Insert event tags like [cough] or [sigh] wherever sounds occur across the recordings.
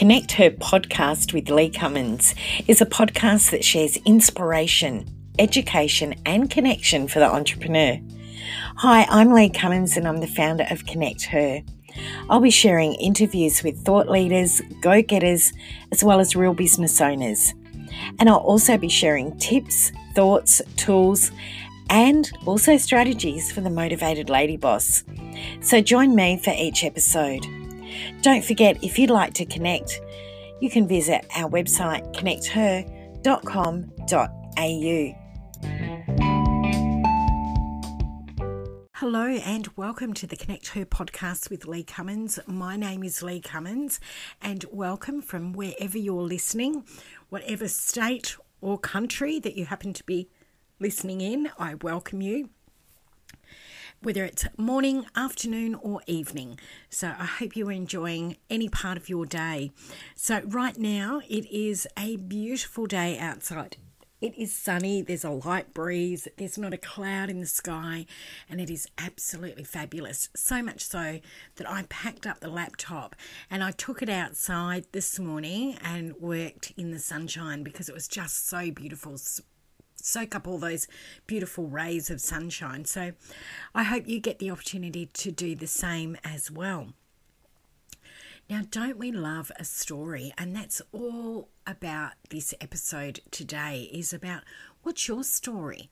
Connect Her podcast with Lee Cummins is a podcast that shares inspiration, education, and connection for the entrepreneur. Hi, I'm Lee Cummins and I'm the founder of Connect Her. I'll be sharing interviews with thought leaders, go getters, as well as real business owners. And I'll also be sharing tips, thoughts, tools, and also strategies for the motivated lady boss. So join me for each episode. Don't forget, if you'd like to connect, you can visit our website connecther.com.au. Hello and welcome to the Connect Her podcast with Lee Cummins. My name is Lee Cummins and welcome from wherever you're listening, whatever state or country that you happen to be listening in. I welcome you whether it's morning, afternoon, or evening. So I hope you're enjoying any part of your day. So, right now, it is a beautiful day outside. It is sunny, there's a light breeze, there's not a cloud in the sky, and it is absolutely fabulous. So much so that I packed up the laptop and I took it outside this morning and worked in the sunshine because it was just so beautiful, soak up all those beautiful rays of sunshine. So I hope you get the opportunity to do the same as well. Now, don't we love a story? And that's all about this episode today is about what's your story?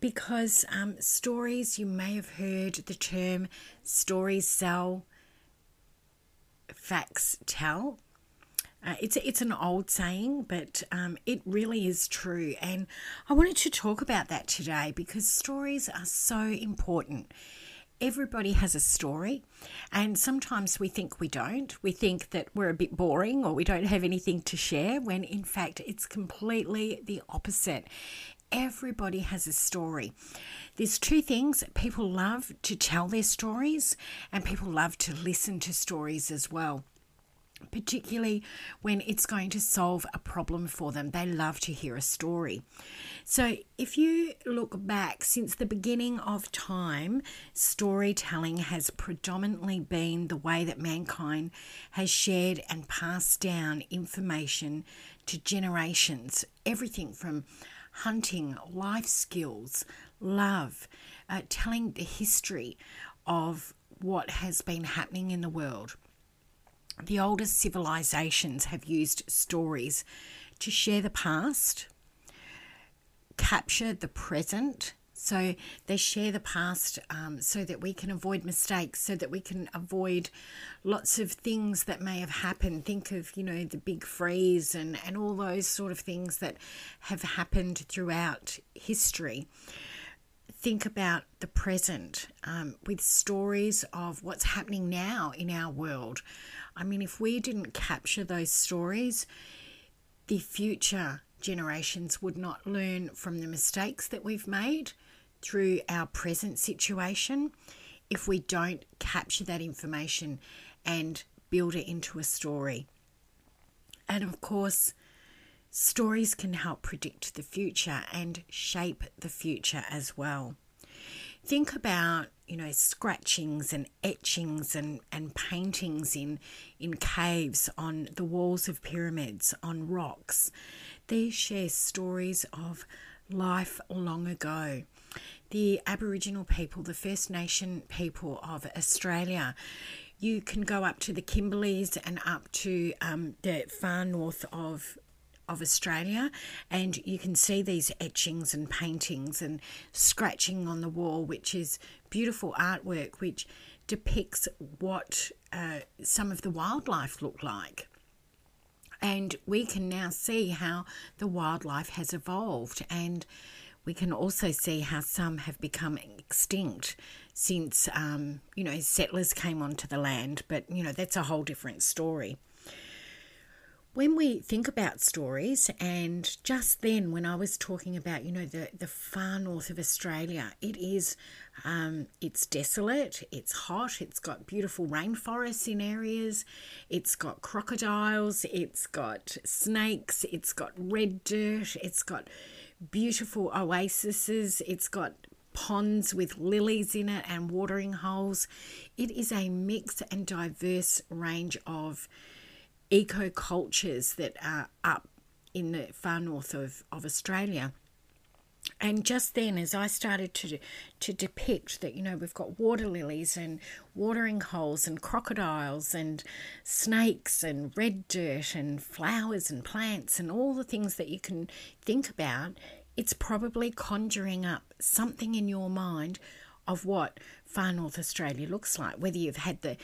Because um, stories, you may have heard the term stories sell, facts tell. Uh, it's it's an old saying, but um, it really is true, and I wanted to talk about that today because stories are so important. Everybody has a story, and sometimes we think we don't. We think that we're a bit boring or we don't have anything to share, when in fact it's completely the opposite. Everybody has a story. There's two things people love to tell their stories, and people love to listen to stories as well particularly when it's going to solve a problem for them. They love to hear a story. So, if you look back since the beginning of time, storytelling has predominantly been the way that mankind has shared and passed down information to generations. Everything from hunting, life skills, love, uh, telling the history of what has been happening in the world the oldest civilizations have used stories to share the past, capture the present. So they share the past um, so that we can avoid mistakes, so that we can avoid lots of things that may have happened. Think of, you know, the big freeze and, and all those sort of things that have happened throughout history think about the present um, with stories of what's happening now in our world. I mean, if we didn't capture those stories, the future generations would not learn from the mistakes that we've made through our present situation if we don't capture that information and build it into a story. And of course, Stories can help predict the future and shape the future as well. Think about, you know, scratchings and etchings and, and paintings in, in caves, on the walls of pyramids, on rocks. These share stories of life long ago. The Aboriginal people, the First Nation people of Australia, you can go up to the Kimberleys and up to um, the far north of of Australia, and you can see these etchings and paintings and scratching on the wall, which is beautiful artwork which depicts what uh, some of the wildlife look like. And we can now see how the wildlife has evolved, and we can also see how some have become extinct since um, you know settlers came onto the land. But you know that's a whole different story when we think about stories, and just then when I was talking about, you know, the, the far north of Australia, it is, um, it's desolate, it's hot, it's got beautiful rainforests in areas, it's got crocodiles, it's got snakes, it's got red dirt, it's got beautiful oases, it's got ponds with lilies in it and watering holes. It is a mixed and diverse range of eco cultures that are up in the far north of, of Australia. And just then, as I started to to depict that, you know, we've got water lilies and watering holes and crocodiles and snakes and red dirt and flowers and plants and all the things that you can think about, it's probably conjuring up something in your mind of what far north Australia looks like. Whether you've had the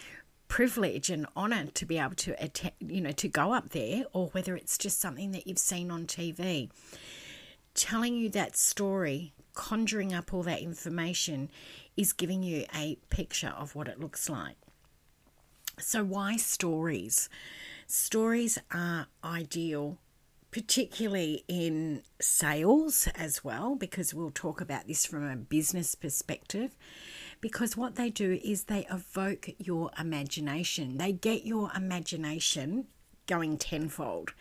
privilege and honour to be able to attend, you know, to go up there, or whether it's just something that you've seen on TV. Telling you that story, conjuring up all that information, is giving you a picture of what it looks like. So, why stories? Stories are ideal particularly in sales as well, because we'll talk about this from a business perspective. Because what they do is they evoke your imagination, they get your imagination going tenfold,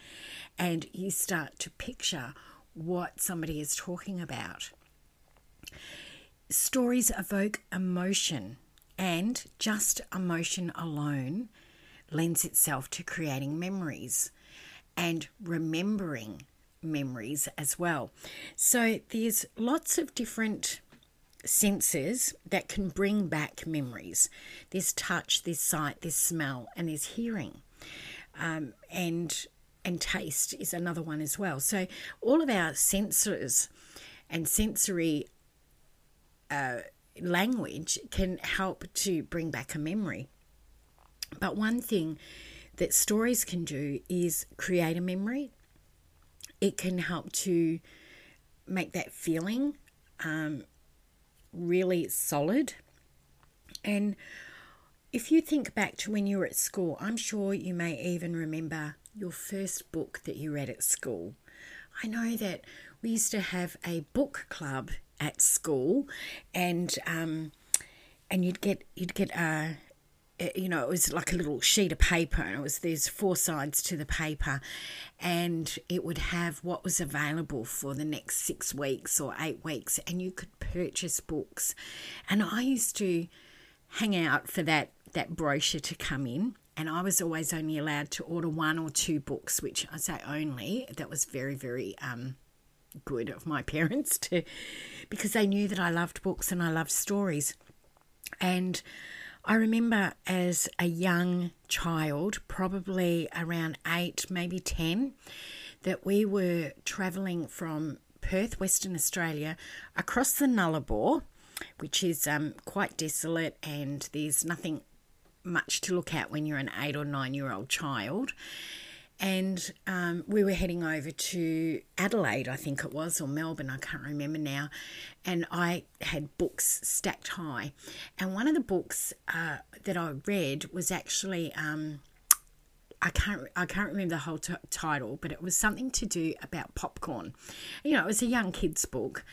and you start to picture what somebody is talking about. Stories evoke emotion, and just emotion alone lends itself to creating memories and remembering memories as well. So there's lots of different senses that can bring back memories. There's touch, there's sight, there's smell, and there's hearing. Um, and and taste is another one as well. So all of our senses and sensory uh, language can help to bring back a memory. But one thing that stories can do is create a memory. It can help to make that feeling um, really solid. And if you think back to when you were at school, I'm sure you may even remember your first book that you read at school. I know that we used to have a book club at school, and um, and you'd get you'd get a you know, it was like a little sheet of paper, and it was there's four sides to the paper, and it would have what was available for the next six weeks or eight weeks, and you could purchase books, and I used to hang out for that that brochure to come in, and I was always only allowed to order one or two books, which I say only. That was very very um, good of my [laughs] parents to, because they knew that I loved books and I loved stories, and I remember as a young child, probably around eight, maybe 10, that we were travelling from Perth, Western Australia, across the Nullarbor, which is um, quite desolate and there's nothing much to look at when you're an eight or nine year old child and um, we were heading over to Adelaide, I think it was, or Melbourne, I can't remember now. And I had books stacked high. And one of the books uh, that I read was actually um, I can't I can't remember the whole t- title, but it was something to do about popcorn. You know, it was a young kids book,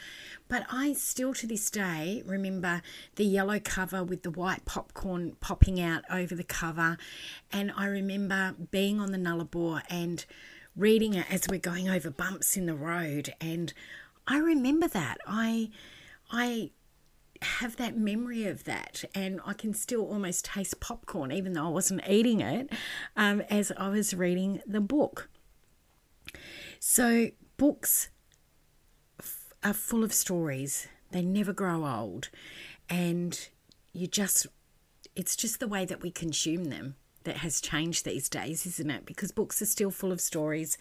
but I still to this day remember the yellow cover with the white popcorn popping out over the cover, and I remember being on the Nullarbor and reading it as we're going over bumps in the road, and I remember that. I I have that memory of that, and I can still almost taste popcorn, even though I wasn't eating it, um, as I was reading the book. So, books f- are full of stories, they never grow old, and you just, it's just the way that we consume them that has changed these days, isn't it? Because books are still full of stories,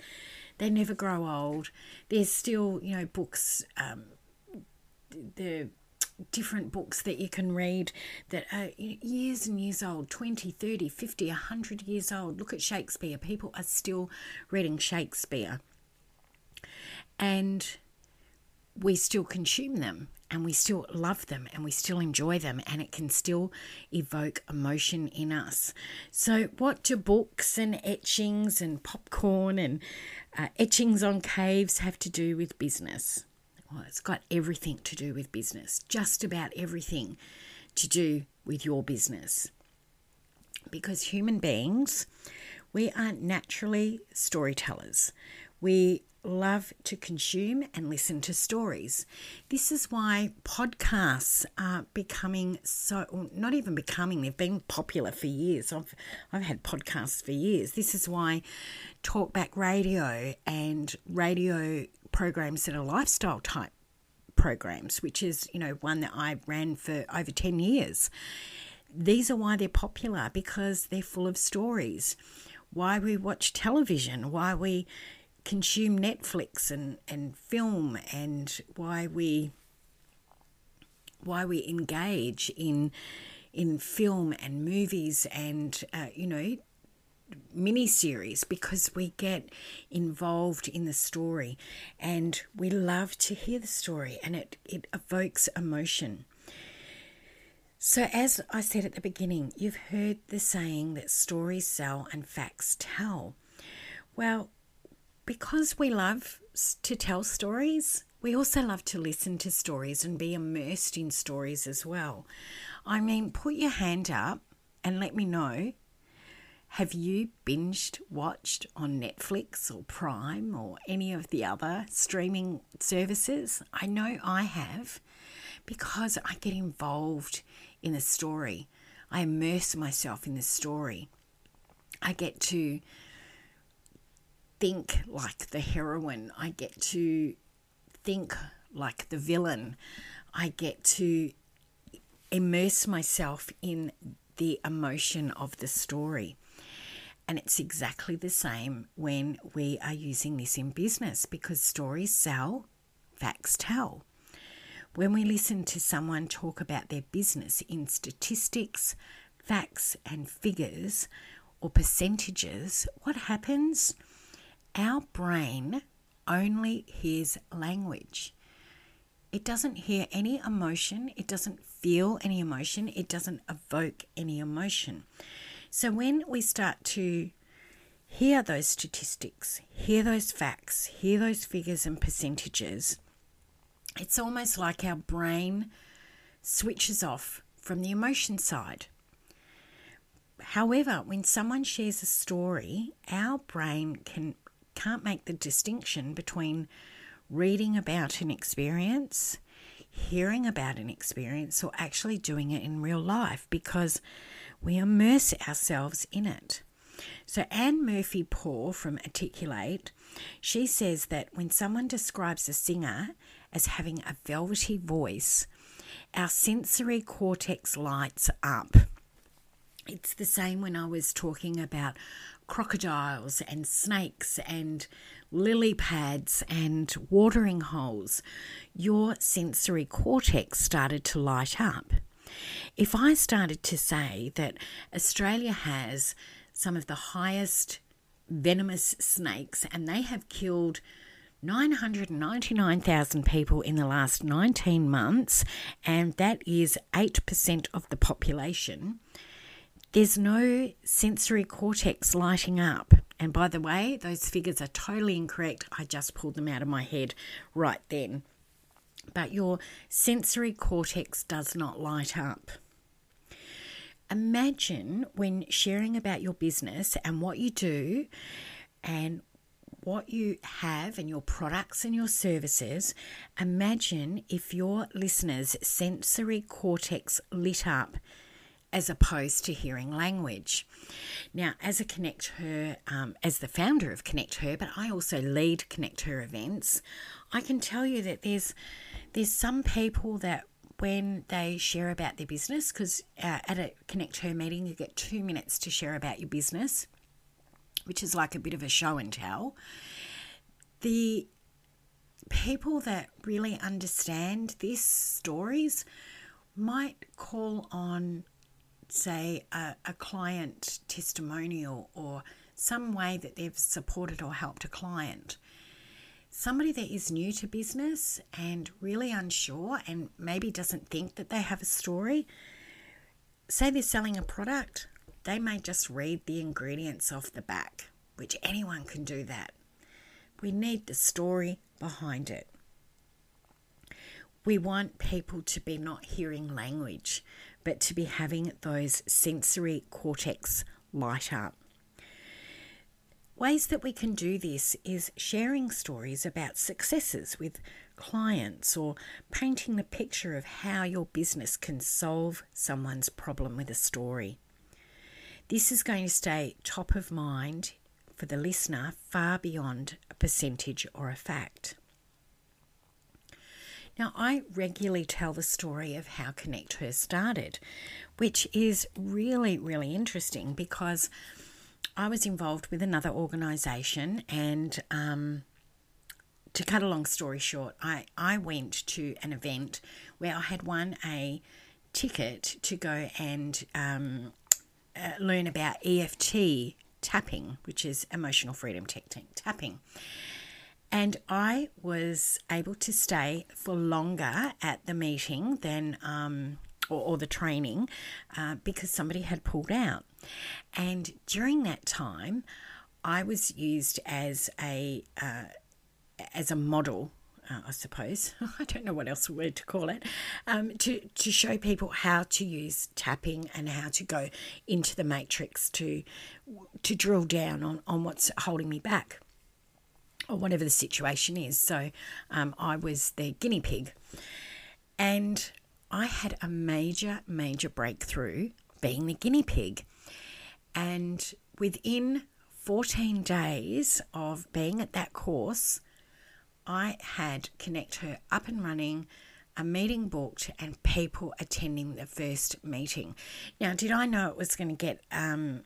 they never grow old. There's still, you know, books. Um, the different books that you can read that are years and years old 20 30 50 100 years old. Look at shakespeare. People are still reading shakespeare. And we still consume them and we still love them and we still enjoy them and it can still evoke emotion in us. So what do books and etchings and popcorn and uh, etchings on caves have to do with business well, it's got everything to do with business, just about everything to do with your business. Because human beings, we are naturally storytellers. We love to consume and listen to stories. This is why podcasts are becoming so, not even becoming, they've been popular for years. I've, I've had podcasts for years. This is why talkback radio and radio programs that are lifestyle type programs, which is, you know, one that I ran for over 10 years. These are why they're popular because they're full of stories. Why we watch television, why we consume Netflix and, and film and why we why we engage in in film and movies and uh, you know mini series because we get involved in the story and we love to hear the story and it, it evokes emotion. So, as I said at the beginning, you've heard the saying that stories sell and facts tell. Well, because we love to tell stories, we also love to listen to stories and be immersed in stories as well. I mean, put your hand up and let me know. Have you binged watched on Netflix or Prime or any of the other streaming services? I know I have because I get involved in the story. I immerse myself in the story. I get to think like the heroine. I get to think like the villain. I get to immerse myself in the emotion of the story. And it's exactly the same when we are using this in business because stories sell, facts tell. When we listen to someone talk about their business in statistics, facts, and figures or percentages, what happens? Our brain only hears language. It doesn't hear any emotion, it doesn't feel any emotion, it doesn't evoke any emotion. So when we start to hear those statistics, hear those facts, hear those figures and percentages, it's almost like our brain switches off from the emotion side. However, when someone shares a story, our brain can can't make the distinction between reading about an experience, hearing about an experience, or actually doing it in real life because we immerse ourselves in it. So, Anne Murphy Paul from Articulate, she says that when someone describes a singer as having a velvety voice, our sensory cortex lights up. It's the same when I was talking about crocodiles and snakes and lily pads and watering holes, your sensory cortex started to light up. If I started to say that Australia has some of the highest venomous snakes and they have killed 999,000 people in the last 19 months, and that is 8% of the population there's no sensory cortex lighting up. And by the way, those figures are totally incorrect. I just pulled them out of my head right then. But your sensory cortex does not light up. Imagine when sharing about your business and what you do and what you have and your products and your services, imagine if your listeners' sensory cortex lit up as opposed to hearing language. Now, as a Connect Her, um, as the founder of Connect Her, but I also lead Connect Her events, I can tell you that there's there's some people that when they share about their business, because uh, at a Connect Her meeting you get two minutes to share about your business, which is like a bit of a show and tell. The people that really understand these stories might call on say, a, a client testimonial or some way that they've supported or helped a client. Somebody that is new to business and really unsure and maybe doesn't think that they have a story, say they're selling a product, they may just read the ingredients off the back, which anyone can do that. We need the story behind it. We want people to be not hearing language, but to be having those sensory cortex light up. ways that we can do this is sharing stories about successes with clients or painting the picture of how your business can solve someone's problem with a story. This is going to stay top of mind for the listener far beyond a percentage or a fact. Now, I regularly tell the story of how Connect Her started, which is really, really interesting because I was involved with another organisation, and um, to cut a long story short, I, I went to an event where I had won a ticket to go and um, uh, learn about EFT tapping, which is emotional freedom technique tapping. And I was able to stay for longer at the meeting than, um, or, or, the training, uh, because somebody had pulled out. And during that time, I was used as a uh, as a model uh, I suppose. [laughs] I don't know what else word to call it, um, to, to show people how to use tapping and how to go into the matrix to to drill down on, on what's holding me back or whatever the situation is. So um, I was their guinea pig. And I had a major, major breakthrough being the guinea pig. And within 14 days of being at that course, I had Connect Her up and running, a meeting booked, and people attending the first meeting. Now, did I know it was going to get um,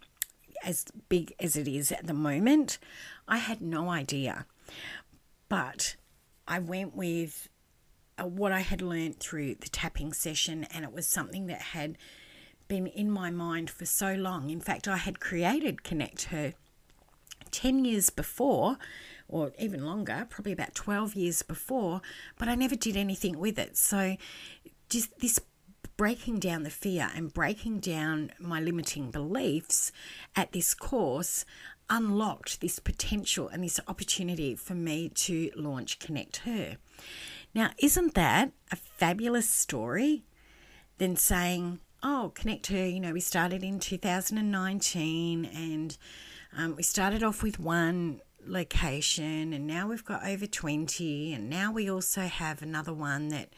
as big as it is at the moment? I had no idea. But I went with uh, what I had learned through the tapping session, and it was something that had been in my mind for so long. In fact, I had created Connect Her 10 years before, or even longer, probably about 12 years before, but I never did anything with it. So, just this breaking down the fear and breaking down my limiting beliefs at this course unlocked this potential and this opportunity for me to launch Connect Her. Now, isn't that a fabulous story? Then saying, oh, Connect Her, you know, we started in 2019 and um, we started off with one location and now we've got over 20 and now we also have another one that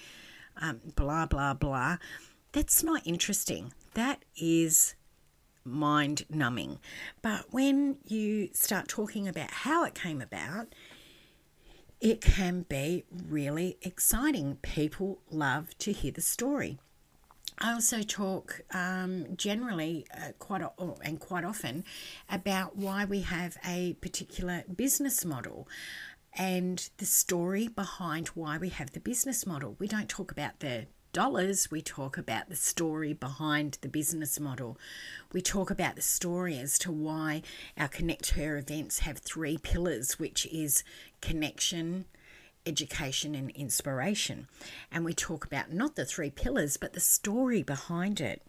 um, blah, blah, blah. That's not interesting. That is mind numbing. But when you start talking about how it came about, it can be really exciting. People love to hear the story. I also talk um, generally uh, quite o- and quite often about why we have a particular business model and the story behind why we have the business model. We don't talk about the dollars, we talk about the story behind the business model. We talk about the story as to why our Connect Her events have three pillars, which is connection, education, and inspiration. And we talk about not the three pillars, but the story behind it.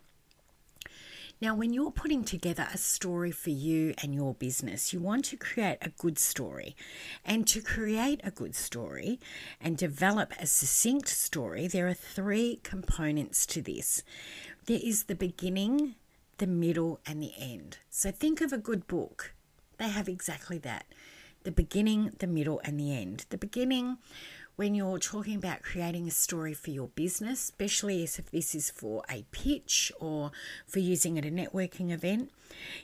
Now, when you're putting together a story for you and your business, you want to create a good story. And to create a good story and develop a succinct story, there are three components to this there is the beginning, the middle, and the end. So think of a good book, they have exactly that the beginning, the middle, and the end. The beginning when you're talking about creating a story for your business, especially if this is for a pitch or for using at a networking event,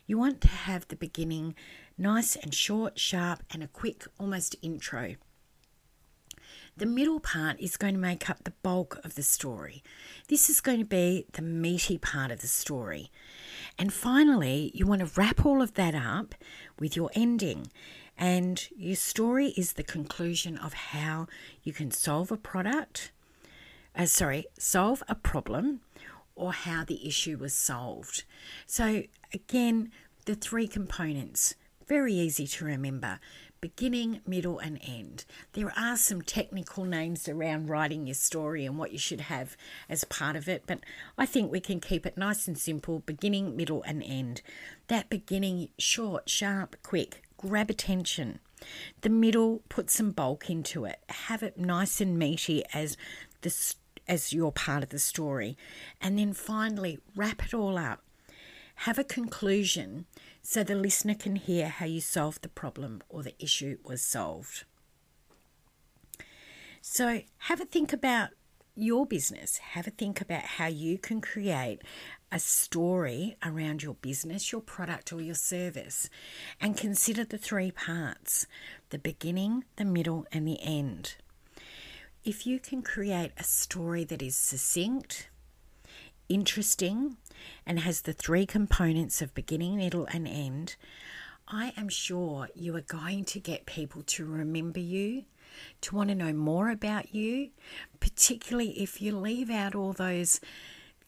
you want to have the beginning nice and short, sharp, and a quick, almost intro. The middle part is going to make up the bulk of the story. This is going to be the meaty part of the story. And finally, you want to wrap all of that up with your ending. And your story is the conclusion of how you can solve a product, uh, sorry, solve a problem or how the issue was solved. So, again, the three components, very easy to remember beginning, middle, and end. There are some technical names around writing your story and what you should have as part of it, but I think we can keep it nice and simple beginning, middle, and end. That beginning, short, sharp, quick, grab attention. The middle, put some bulk into it. Have it nice and meaty as the as your part of the story. And then finally, wrap it all up. Have a conclusion so the listener can hear how you solved the problem or the issue was solved. So, have a think about your business. Have a think about how you can create a story around your business, your product, or your service, and consider the three parts the beginning, the middle, and the end. If you can create a story that is succinct, interesting, and has the three components of beginning, middle, and end, I am sure you are going to get people to remember you, to want to know more about you, particularly if you leave out all those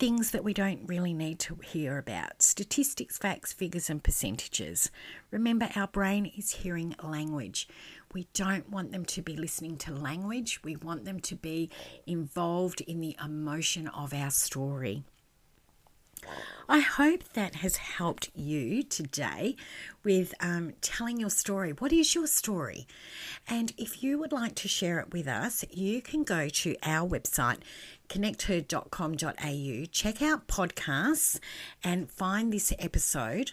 things that we don't really need to hear about statistics, facts, figures, and percentages. Remember, our brain is hearing language. We don't want them to be listening to language, we want them to be involved in the emotion of our story. I hope that has helped you today with um, telling your story. What is your story? And if you would like to share it with us, you can go to our website, connecther.com.au, check out podcasts, and find this episode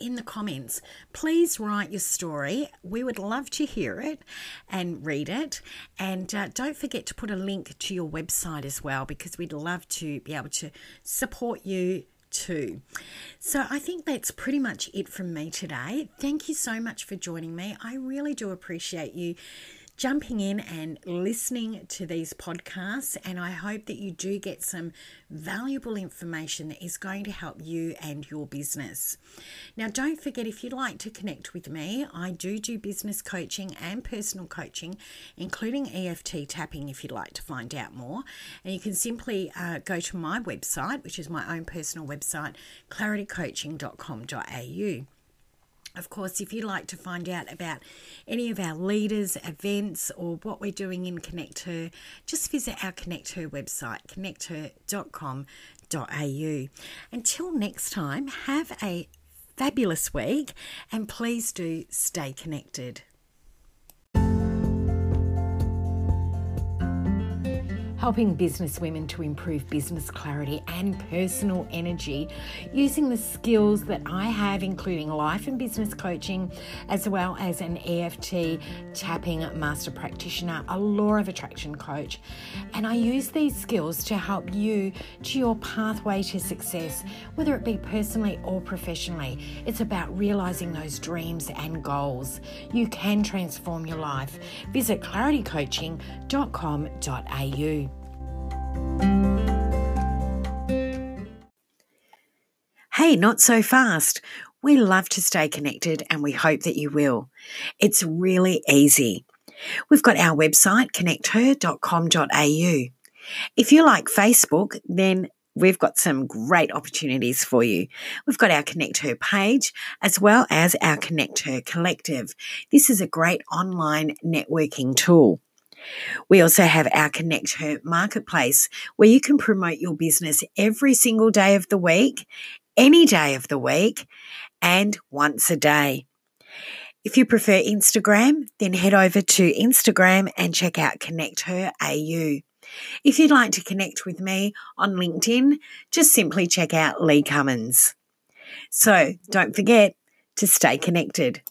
in the comments, please write your story. We would love to hear it and read it. And uh, don't forget to put a link to your website as well because we'd love to be able to support you too. So I think that's pretty much it from me today. Thank you so much for joining me. I really do appreciate you jumping in and listening to these podcasts. And I hope that you do get some valuable information that is going to help you and your business. Now, don't forget if you'd like to connect with me, I do do business coaching and personal coaching, including EFT tapping if you'd like to find out more. And you can simply uh, go to my website, which is my own personal website, claritycoaching.com.au. Of course, if you'd like to find out about any of our leaders, events, or what we're doing in Connect Her, just visit our Connect Her website, connecther.com.au. Until next time, have a fabulous week and please do stay connected. Helping business women to improve business clarity and personal energy using the skills that I have, including life and business coaching, as well as an EFT tapping master practitioner, a law of attraction coach. And I use these skills to help you to your pathway to success, whether it be personally or professionally. It's about realizing those dreams and goals. You can transform your life. Visit claritycoaching.com.au. Hey, not so fast. We love to stay connected and we hope that you will. It's really easy. We've got our website, connecther.com.au. If you like Facebook, then we've got some great opportunities for you. We've got our Connect Her page as well as our Connect Her collective. This is a great online networking tool. We also have our Connect Her marketplace where you can promote your business every single day of the week, any day of the week, and once a day. If you prefer Instagram, then head over to Instagram and check out Connect Her AU. If you'd like to connect with me on LinkedIn, just simply check out Lee Cummins. So don't forget to stay connected.